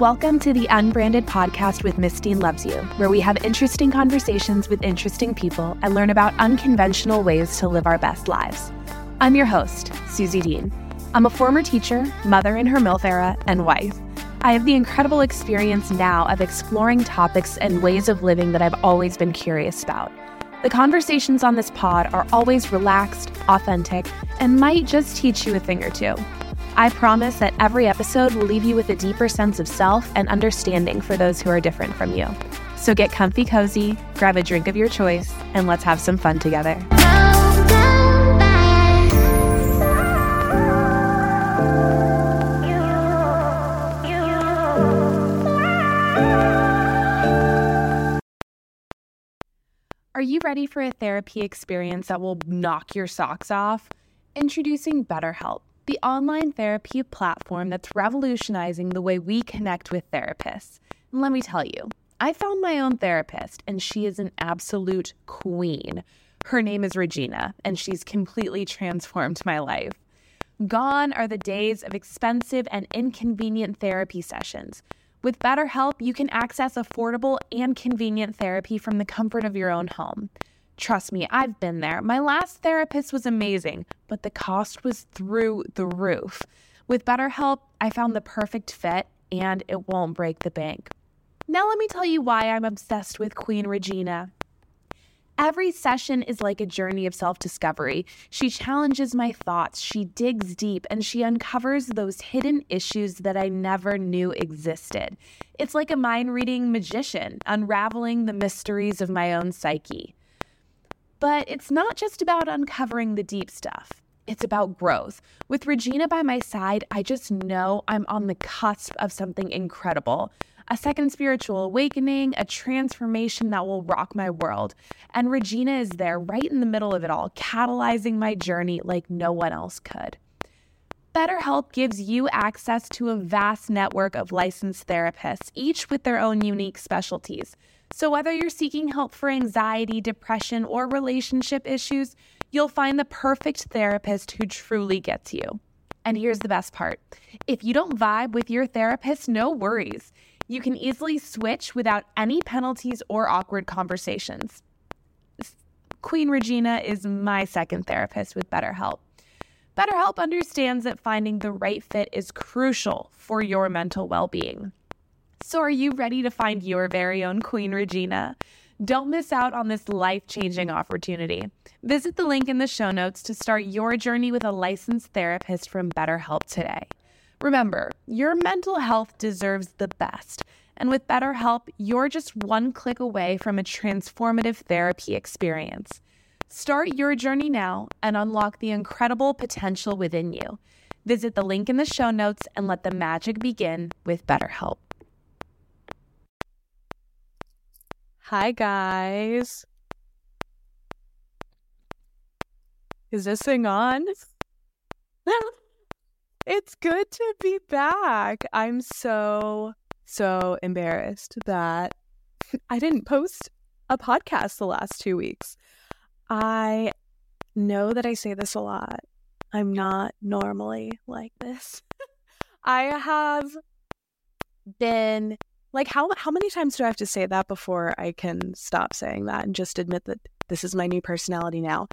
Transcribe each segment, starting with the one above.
Welcome to the Unbranded Podcast with Dean Loves You, where we have interesting conversations with interesting people and learn about unconventional ways to live our best lives. I'm your host, Suzy Dean. I'm a former teacher, mother in her MILF era, and wife. I have the incredible experience now of exploring topics and ways of living that I've always been curious about. The conversations on this pod are always relaxed, authentic, and might just teach you a thing or two. I promise that every episode will leave you with a deeper sense of self and understanding for those who are different from you. So get comfy cozy, grab a drink of your choice, and let's have some fun together. Are you ready for a therapy experience that will knock your socks off? Introducing BetterHelp, the online therapy platform that's revolutionizing the way we connect with therapists. And let me tell you, I found my own therapist, and she is an absolute queen. Her name is Regina, and she's completely transformed my life. Gone are the days of expensive and inconvenient therapy sessions. With BetterHelp, you can access affordable and convenient therapy from the comfort of your own home. Trust me, I've been there. My last therapist was amazing, but the cost was through the roof. With BetterHelp, I found the perfect fit and it won't break the bank. Now, let me tell you why I'm obsessed with Queen Regina. Every session is like a journey of self discovery. She challenges my thoughts, she digs deep, and she uncovers those hidden issues that I never knew existed. It's like a mind reading magician, unraveling the mysteries of my own psyche. But it's not just about uncovering the deep stuff. It's about growth. With Regina by my side, I just know I'm on the cusp of something incredible a second spiritual awakening, a transformation that will rock my world. And Regina is there right in the middle of it all, catalyzing my journey like no one else could. BetterHelp gives you access to a vast network of licensed therapists, each with their own unique specialties. So, whether you're seeking help for anxiety, depression, or relationship issues, you'll find the perfect therapist who truly gets you. And here's the best part if you don't vibe with your therapist, no worries. You can easily switch without any penalties or awkward conversations. Queen Regina is my second therapist with BetterHelp. BetterHelp understands that finding the right fit is crucial for your mental well being. So, are you ready to find your very own Queen Regina? Don't miss out on this life changing opportunity. Visit the link in the show notes to start your journey with a licensed therapist from BetterHelp today. Remember, your mental health deserves the best. And with BetterHelp, you're just one click away from a transformative therapy experience. Start your journey now and unlock the incredible potential within you. Visit the link in the show notes and let the magic begin with BetterHelp. Hi, guys. Is this thing on? It's good to be back. I'm so, so embarrassed that I didn't post a podcast the last two weeks. I know that I say this a lot. I'm not normally like this. I have been like how how many times do I have to say that before I can stop saying that and just admit that this is my new personality now?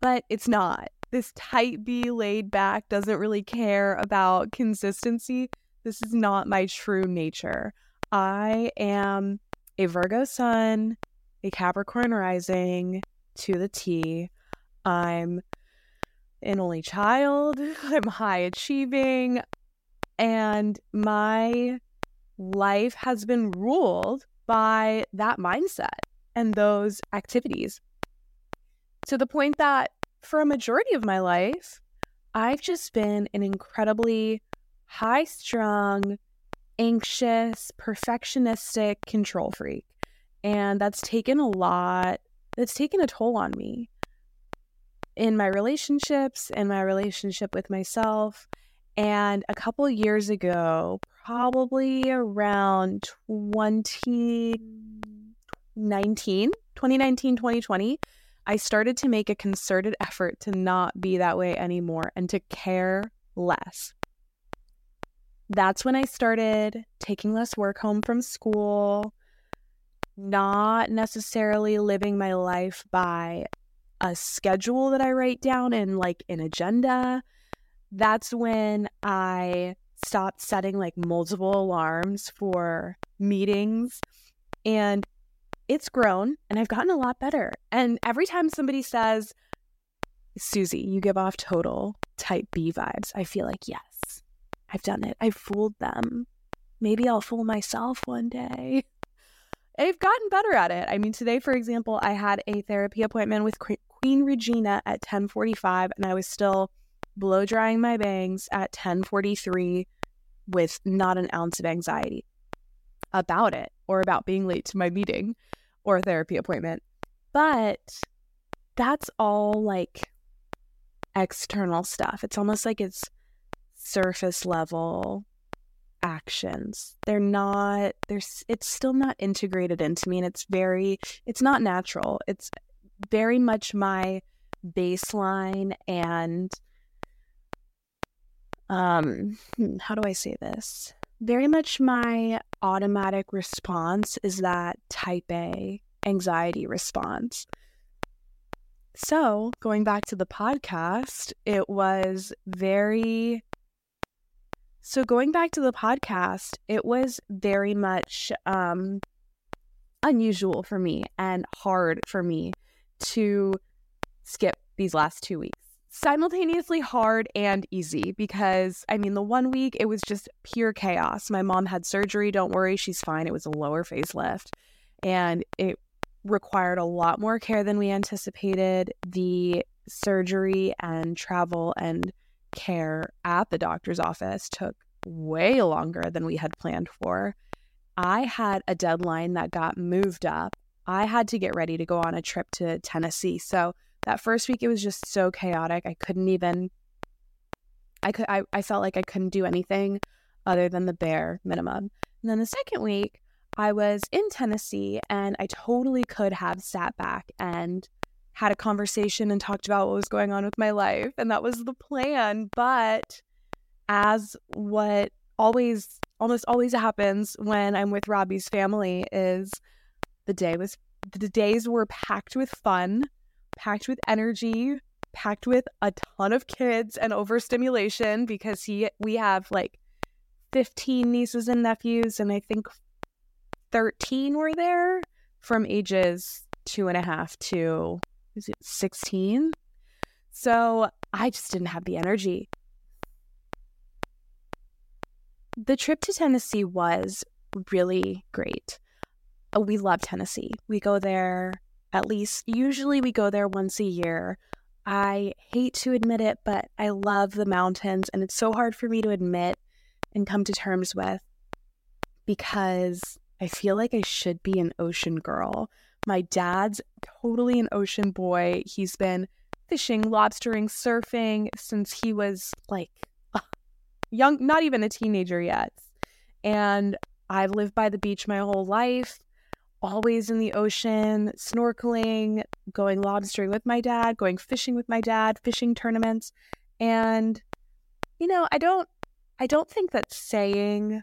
But it's not this type B laid back doesn't really care about consistency. This is not my true nature. I am a Virgo sun, a Capricorn rising to the T. I'm an only child. I'm high achieving. And my life has been ruled by that mindset and those activities to the point that for a majority of my life, I've just been an incredibly high strung, anxious, perfectionistic control freak. And that's taken a lot, that's taken a toll on me in my relationships, in my relationship with myself. And a couple years ago, probably around 2019, 2019, 2020, I started to make a concerted effort to not be that way anymore and to care less. that's when I started taking less work home from school, not necessarily living my life by a schedule that I write down and like an agenda. That's when I stopped setting like multiple alarms for meetings and it's grown and I've gotten a lot better. And every time somebody says, Suzy, you give off total type B vibes, I feel like, yes, I've done it. I've fooled them. Maybe I'll fool myself one day. I've gotten better at it. I mean, today, for example, I had a therapy appointment with Queen Regina at 1045 and I was still blow drying my bangs at 1043 with not an ounce of anxiety about it or about being late to my meeting or therapy appointment. But that's all like external stuff. It's almost like it's surface level actions. They're not there's it's still not integrated into me and it's very it's not natural. It's very much my baseline and um hmm, how do I say this? Very much my automatic response is that type A anxiety response. So, going back to the podcast, it was very so going back to the podcast, it was very much um unusual for me and hard for me to skip these last 2 weeks simultaneously hard and easy because I mean, the one week it was just pure chaos. My mom had surgery. Don't worry, she's fine. It was a lower facelift and it required a lot more care than we anticipated. The surgery and travel and care at the doctor's office took way longer than we had planned for. I had a deadline that got moved up. I had to get ready to go on a trip to Tennessee. So that first week it was just so chaotic. I couldn't even I could I, I felt like I couldn't do anything other than the bare minimum. And then the second week I was in Tennessee and I totally could have sat back and had a conversation and talked about what was going on with my life and that was the plan, but as what always almost always happens when I'm with Robbie's family is the day was the days were packed with fun packed with energy, packed with a ton of kids and overstimulation because he we have like 15 nieces and nephews and I think 13 were there from ages two and a half to is it 16? So I just didn't have the energy. The trip to Tennessee was really great. We love Tennessee. We go there at least usually we go there once a year. I hate to admit it, but I love the mountains and it's so hard for me to admit and come to terms with because I feel like I should be an ocean girl. My dad's totally an ocean boy. He's been fishing, lobstering, surfing since he was like young, not even a teenager yet. And I've lived by the beach my whole life always in the ocean, snorkeling, going lobstering with my dad, going fishing with my dad, fishing tournaments. And you know, I don't I don't think that saying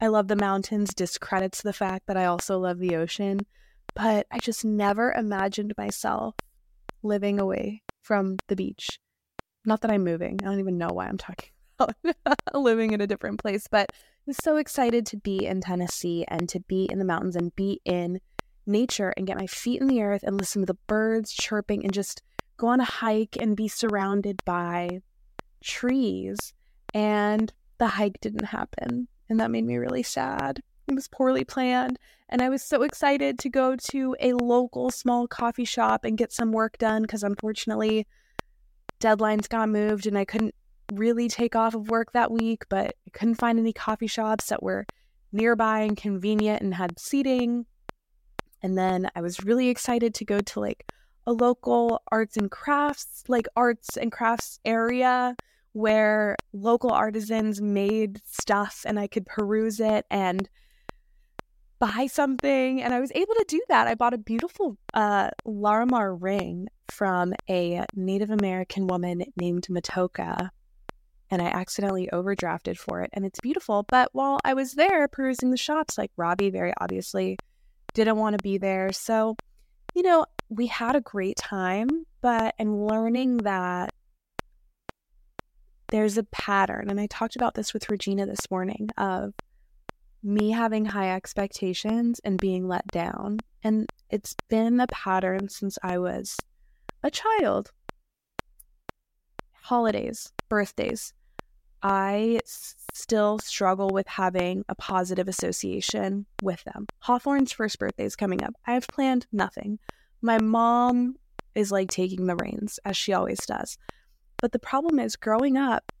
I love the mountains discredits the fact that I also love the ocean, but I just never imagined myself living away from the beach. Not that I'm moving. I don't even know why I'm talking living in a different place, but was so excited to be in Tennessee and to be in the mountains and be in nature and get my feet in the earth and listen to the birds chirping and just go on a hike and be surrounded by trees. And the hike didn't happen. And that made me really sad. It was poorly planned. And I was so excited to go to a local small coffee shop and get some work done because unfortunately deadlines got moved and I couldn't really take off of work that week, but I couldn't find any coffee shops that were nearby and convenient and had seating. And then I was really excited to go to like a local arts and crafts, like arts and crafts area where local artisans made stuff and I could peruse it and buy something. And I was able to do that. I bought a beautiful uh, Larimar ring from a Native American woman named Matoka and I accidentally overdrafted for it and it's beautiful. But while I was there perusing the shops, like Robbie very obviously didn't want to be there. So, you know, we had a great time, but I'm learning that there's a pattern. And I talked about this with Regina this morning of me having high expectations and being let down. And it's been a pattern since I was a child. Holidays, birthdays, I still struggle with having a positive association with them. Hawthorne's first birthday is coming up. I have planned nothing. My mom is like taking the reins, as she always does. But the problem is, growing up,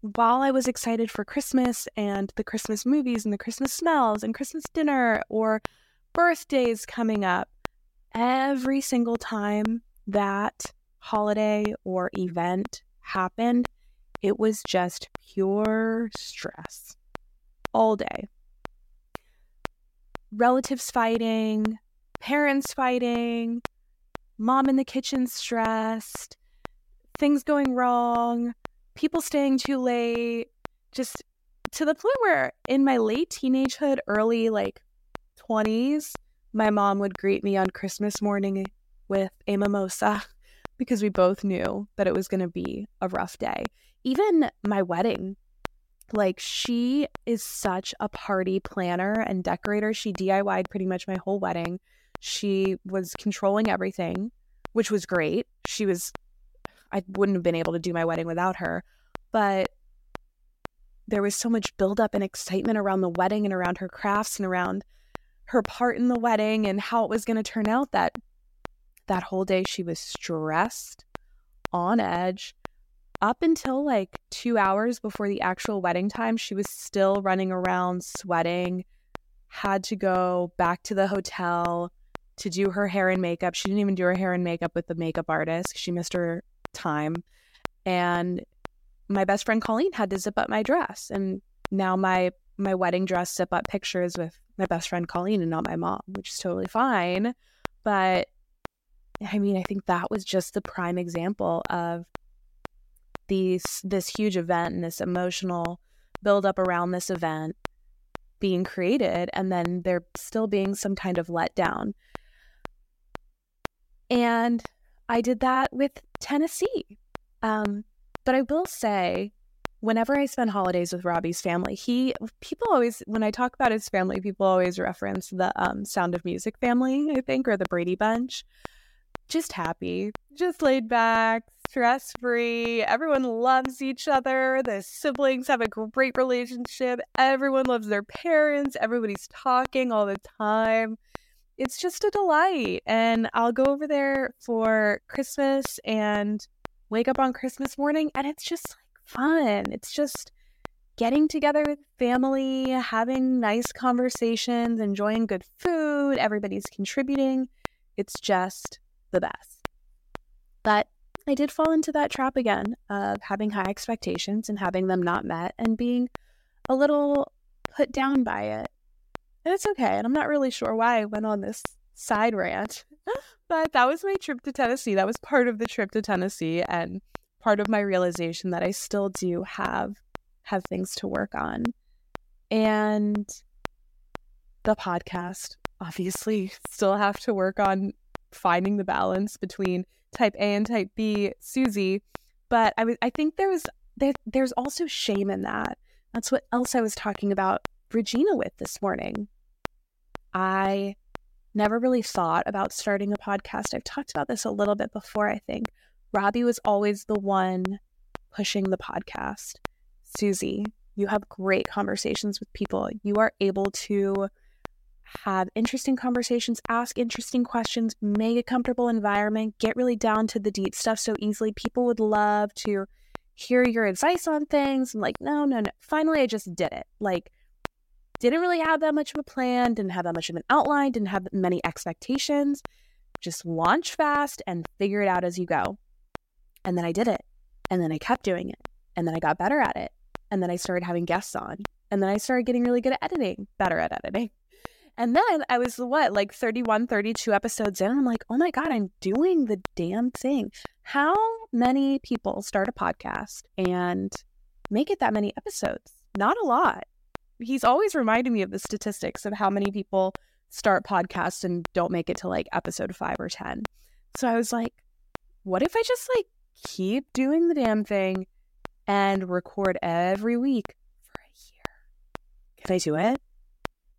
while I was excited for Christmas and the Christmas movies and the Christmas smells and Christmas dinner or birthdays coming up, every single time that holiday or event happened, it was just pure stress all day. Relatives fighting, parents fighting, mom in the kitchen stressed, things going wrong, people staying too late, just to the point where in my late teenagehood, early like 20s, my mom would greet me on Christmas morning with a mimosa because we both knew that it was going to be a rough day even my wedding like she is such a party planner and decorator. She diy'd pretty much my whole wedding. She was controlling everything which was great. She was i wouldn't have been able to do my wedding without her. But there was so much buildup and excitement around the wedding and around her crafts and around her part in the wedding and how it was going to turn out that that whole day she was stressed on edge up until like two hours before the actual wedding time, she was still running around sweating, had to go back to the hotel to do her hair and makeup. She didn't even do her hair and makeup with the makeup artist. She missed her time. And my best friend Colleen had to zip up my dress. And now my my wedding dress zip up pictures with my best friend Colleen and not my mom, which is totally fine. But I mean, I think that was just the prime example of these this huge event and this emotional build up around this event being created and then there still being some kind of letdown. And I did that with Tennessee. Um, but I will say, whenever I spend holidays with Robbie's family, he people always when I talk about his family, people always reference the um, Sound of Music family, I think, or the Brady Bunch. Just happy, just laid back, stress free. Everyone loves each other. The siblings have a great relationship. Everyone loves their parents. Everybody's talking all the time. It's just a delight. And I'll go over there for Christmas and wake up on Christmas morning, and it's just like fun. It's just getting together with family, having nice conversations, enjoying good food. Everybody's contributing. It's just the best. But I did fall into that trap again of having high expectations and having them not met and being a little put down by it. And it's okay. And I'm not really sure why I went on this side rant, but that was my trip to Tennessee. That was part of the trip to Tennessee and part of my realization that I still do have have things to work on. And the podcast obviously still have to work on finding the balance between type A and type B Suzy. But I was I think there was there, there's also shame in that. That's what else I was talking about Regina with this morning. I never really thought about starting a podcast. I've talked about this a little bit before, I think. Robbie was always the one pushing the podcast. Suzy, you have great conversations with people. You are able to have interesting conversations, ask interesting questions, make a comfortable environment, get really down to the deep stuff so easily. People would love to hear your advice on things. I'm like, no, no, no. Finally, I just did it. Like, didn't really have that much of a plan, didn't have that much of an outline, didn't have many expectations. Just launch fast and figure it out as you go. And then I did it. And then I kept doing it. And then I got better at it. And then I started having guests on. And then I started getting really good at editing, better at editing. And then I was what, like 31, 32 episodes in. I'm like, oh my God, I'm doing the damn thing. How many people start a podcast and make it that many episodes. Not a lot. He's always reminding me of the statistics of how many people start podcasts and don't make it to like episode five or 10. So I was like, what if I just like keep doing the damn thing and record every week for a year? Can I do it?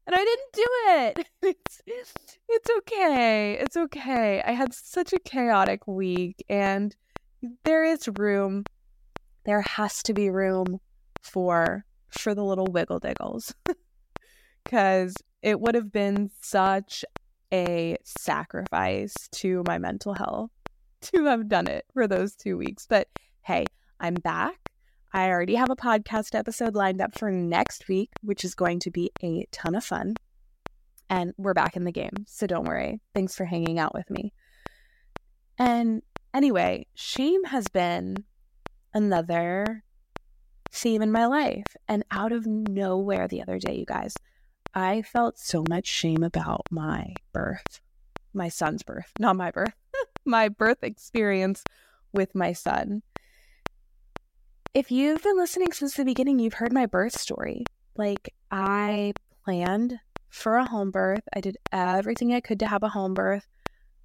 And I didn't do it. It's, it's okay. It's okay. I had such a chaotic week, and there is room. There has to be room for for the little wiggle diggles because it would have been such a sacrifice to my mental health to have done it for those two weeks. But hey, I'm back. I already have a podcast episode lined up for next week, which is going to be a ton of fun. And we're back in the game. So don't worry. Thanks for hanging out with me. And anyway, shame has been another theme in my life. And out of nowhere the other day, you guys, I felt so much shame about my birth, my son's birth, not my birth, my birth experience with my son. If you've been listening since the beginning, you've heard my birth story. Like, I planned for a home birth, I did everything I could to have a home birth.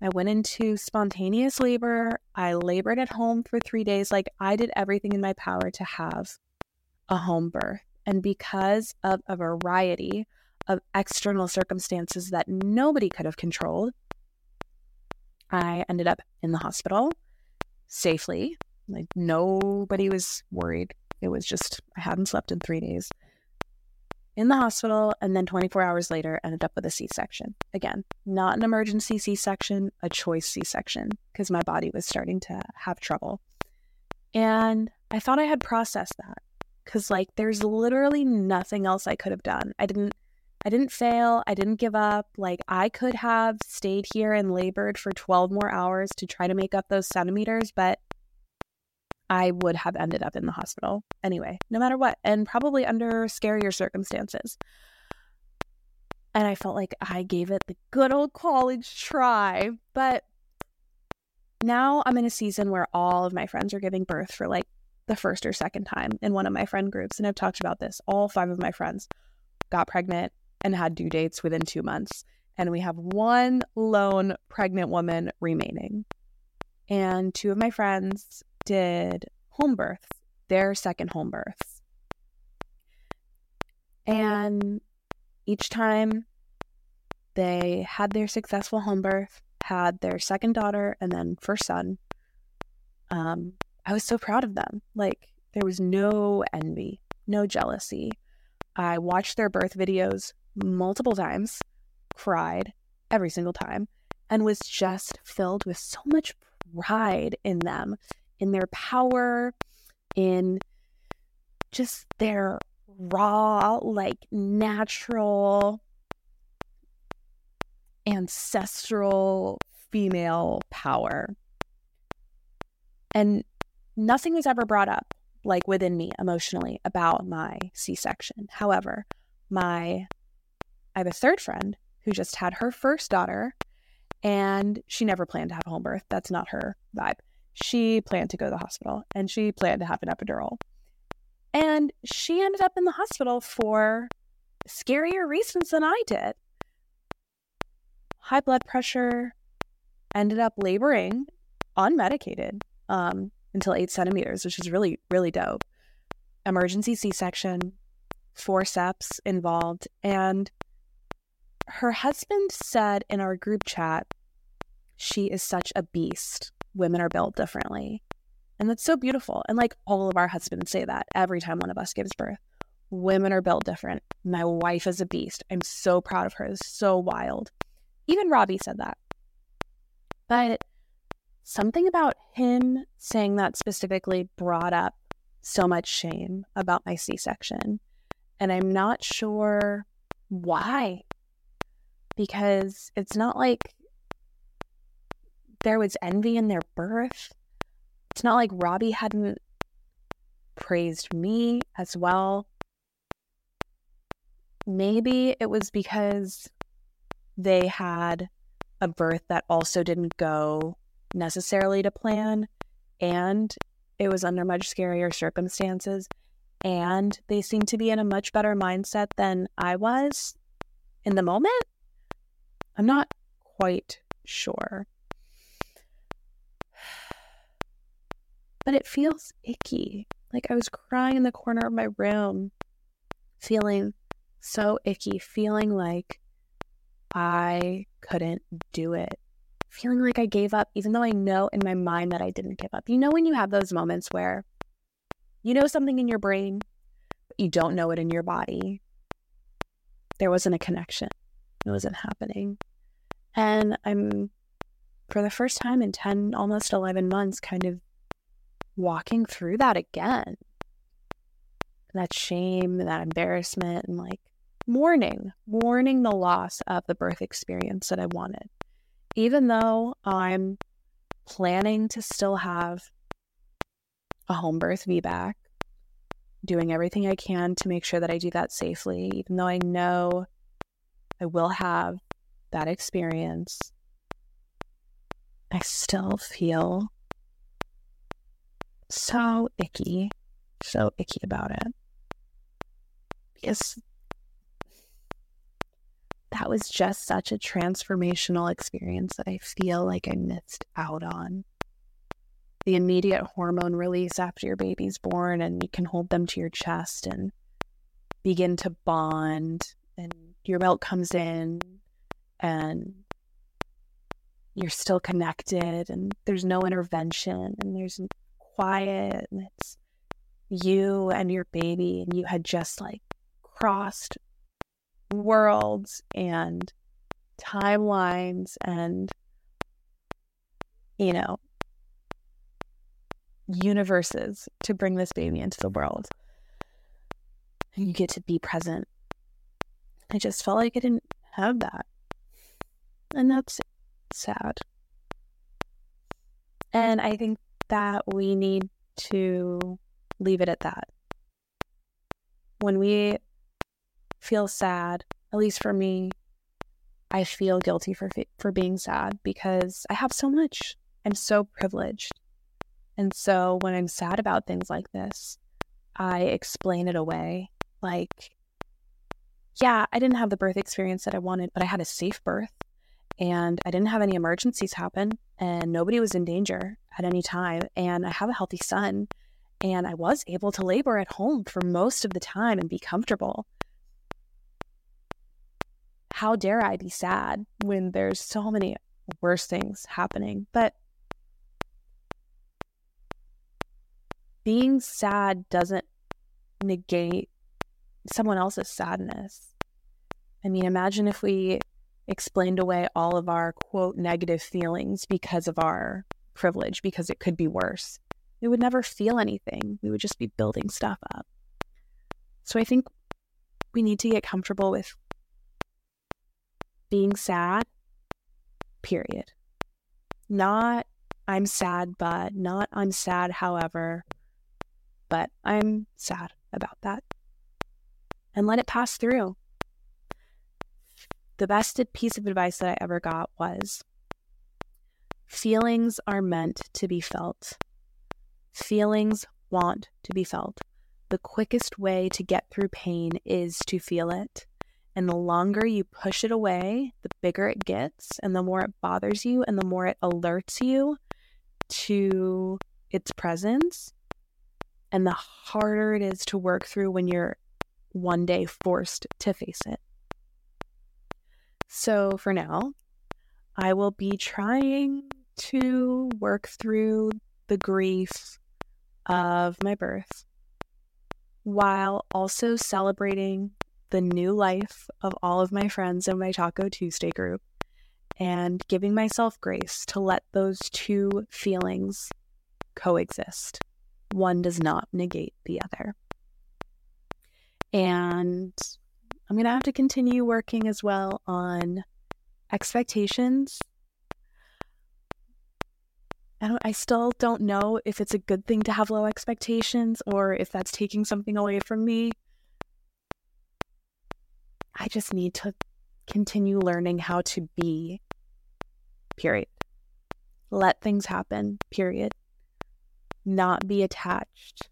I went into spontaneous labor. I labored at home for three days. Like, I did everything in my power to have a home birth. And because of a variety of external circumstances that nobody could have controlled. I ended up in the hospital safely. Like nobody was worried. It was just, I hadn't slept in three days. In the hospital, and then 24 hours later, ended up with a C section. Again, not an emergency C section, a choice C section, because my body was starting to have trouble. And I thought I had processed that because, like, there's literally nothing else I could have done. I didn't I didn't fail. I didn't give up. Like, I could have stayed here and labored for 12 more hours to try to make up those centimeters, but I would have ended up in the hospital anyway, no matter what, and probably under scarier circumstances. And I felt like I gave it the good old college try. But now I'm in a season where all of my friends are giving birth for like the first or second time in one of my friend groups. And I've talked about this. All five of my friends got pregnant and had due dates within two months. And we have one lone pregnant woman remaining. And two of my friends did home births, their second home births. And each time they had their successful home birth, had their second daughter, and then first son, um, I was so proud of them. Like, there was no envy, no jealousy. I watched their birth videos multiple times, cried every single time, and was just filled with so much pride in them, in their power, in just their raw, like natural, ancestral female power. And nothing was ever brought up, like within me emotionally, about my C section. However, my I have a third friend who just had her first daughter and she never planned to have a home birth. That's not her vibe. She planned to go to the hospital and she planned to have an epidural. And she ended up in the hospital for scarier reasons than I did. High blood pressure, ended up laboring unmedicated um, until eight centimeters, which is really, really dope. Emergency C section, forceps involved, and her husband said in our group chat, she is such a beast. Women are built differently. And that's so beautiful. And like all of our husbands say that every time one of us gives birth. Women are built different. My wife is a beast. I'm so proud of her. It's so wild. Even Robbie said that. But something about him saying that specifically brought up so much shame about my C section. And I'm not sure why because it's not like there was envy in their birth. It's not like Robbie hadn't praised me as well. Maybe it was because they had a birth that also didn't go necessarily to plan and it was under much scarier circumstances and they seemed to be in a much better mindset than I was in the moment. I'm not quite sure. But it feels icky. Like I was crying in the corner of my room, feeling so icky, feeling like I couldn't do it, feeling like I gave up, even though I know in my mind that I didn't give up. You know, when you have those moments where you know something in your brain, but you don't know it in your body. There wasn't a connection, it wasn't happening. And I'm, for the first time in 10, almost 11 months, kind of walking through that again. That shame, that embarrassment, and like mourning, mourning the loss of the birth experience that I wanted. Even though I'm planning to still have a home birth VBAC, doing everything I can to make sure that I do that safely, even though I know I will have that experience. I still feel so icky, so icky about it. Because that was just such a transformational experience that I feel like I missed out on the immediate hormone release after your baby's born and you can hold them to your chest and begin to bond and your milk comes in and you're still connected and there's no intervention and there's quiet and it's you and your baby and you had just like crossed worlds and timelines and you know universes to bring this baby into the world. And you get to be present. I just felt like I didn't have that. And that's sad. And I think that we need to leave it at that. When we feel sad, at least for me, I feel guilty for for being sad because I have so much. I'm so privileged. And so when I'm sad about things like this, I explain it away. Like, yeah, I didn't have the birth experience that I wanted, but I had a safe birth and I didn't have any emergencies happen and nobody was in danger at any time. And I have a healthy son and I was able to labor at home for most of the time and be comfortable. How dare I be sad when there's so many worse things happening? But being sad doesn't negate someone else's sadness. I mean, imagine if we explained away all of our quote negative feelings because of our privilege, because it could be worse. We would never feel anything. We would just be building stuff up. So I think we need to get comfortable with being sad, period. Not I'm sad, but not I'm sad, however, but I'm sad about that. And let it pass through. The best piece of advice that I ever got was feelings are meant to be felt. Feelings want to be felt. The quickest way to get through pain is to feel it. And the longer you push it away, the bigger it gets, and the more it bothers you, and the more it alerts you to its presence and the harder it is to work through when you're one day forced to face it. So for now, I will be trying to work through the grief of my birth while also celebrating the new life of all of my friends in my Taco Tuesday group and giving myself grace to let those two feelings coexist one does not negate the other. And I'm going to have to continue working as well on expectations. I, I still don't know if it's a good thing to have low expectations or if that's taking something away from me. I just need to continue learning how to be, period. Let things happen, period not be attached.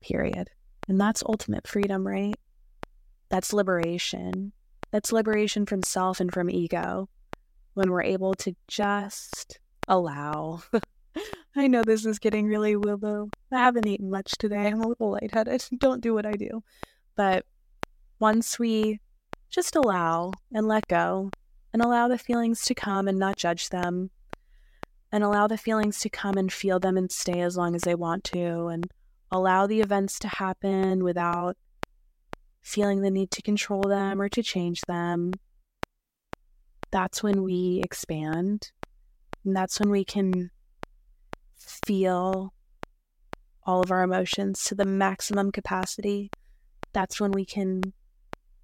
Period. And that's ultimate freedom, right? That's liberation. That's liberation from self and from ego when we're able to just allow. I know this is getting really woo woo. I haven't eaten much today. I'm a little lightheaded. Don't do what I do. But once we just allow and let go and allow the feelings to come and not judge them, and allow the feelings to come and feel them and stay as long as they want to, and allow the events to happen without feeling the need to control them or to change them, that's when we expand. And that's when we can feel all of our emotions to the maximum capacity. That's when we can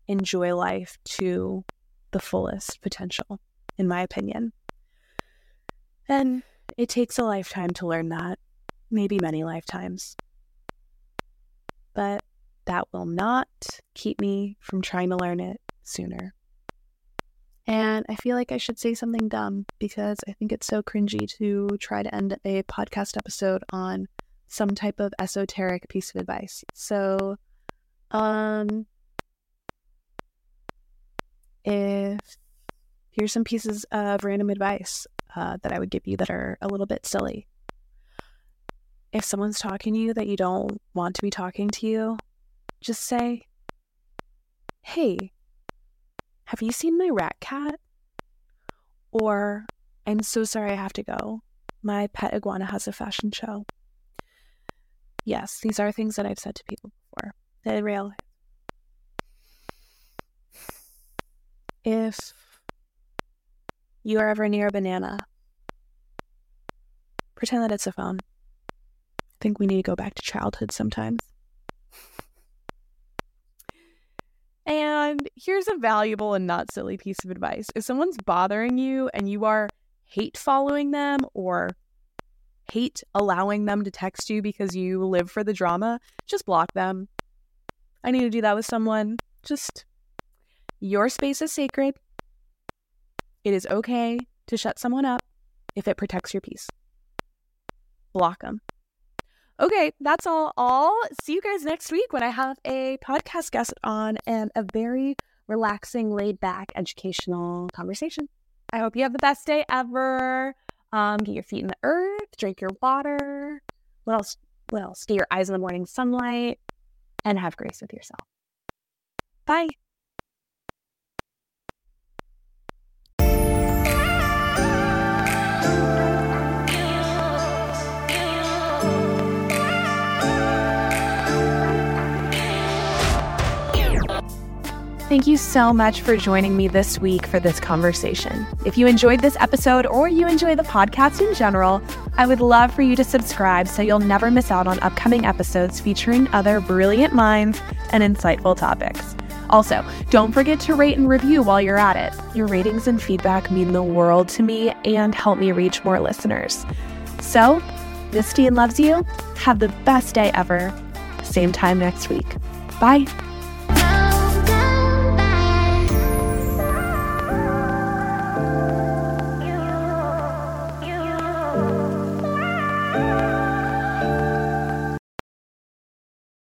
enjoy life to the fullest potential, in my opinion. And it takes a lifetime to learn that, maybe many lifetimes. But that will not keep me from trying to learn it sooner. And I feel like I should say something dumb because I think it's so cringy to try to end a podcast episode on some type of esoteric piece of advice. So, um, if here's some pieces of random advice uh, that I would give you that are a little bit silly. If someone's talking to you that you don't want to be talking to you, just say, Hey, have you seen my rat cat? Or, I'm so sorry I have to go. My pet iguana has a fashion show. Yes, these are things that I've said to people before. They realize. If you are ever near a banana, pretend that it's a phone. I think we need to go back to childhood sometimes. And here's a valuable and not silly piece of advice. If someone's bothering you and you are hate following them or hate allowing them to text you because you live for the drama, just block them. I need to do that with someone. Just your space is sacred. It is okay to shut someone up if it protects your peace. Block them. Okay, that's all. All see you guys next week when I have a podcast guest on and a very relaxing, laid back, educational conversation. I hope you have the best day ever. Um, get your feet in the earth, drink your water. What else? What else? Get your eyes in the morning sunlight and have grace with yourself. Bye. Thank you so much for joining me this week for this conversation. If you enjoyed this episode or you enjoy the podcast in general, I would love for you to subscribe so you'll never miss out on upcoming episodes featuring other brilliant minds and insightful topics. Also, don't forget to rate and review while you're at it. Your ratings and feedback mean the world to me and help me reach more listeners. So, Miss Dean loves you. Have the best day ever. Same time next week. Bye.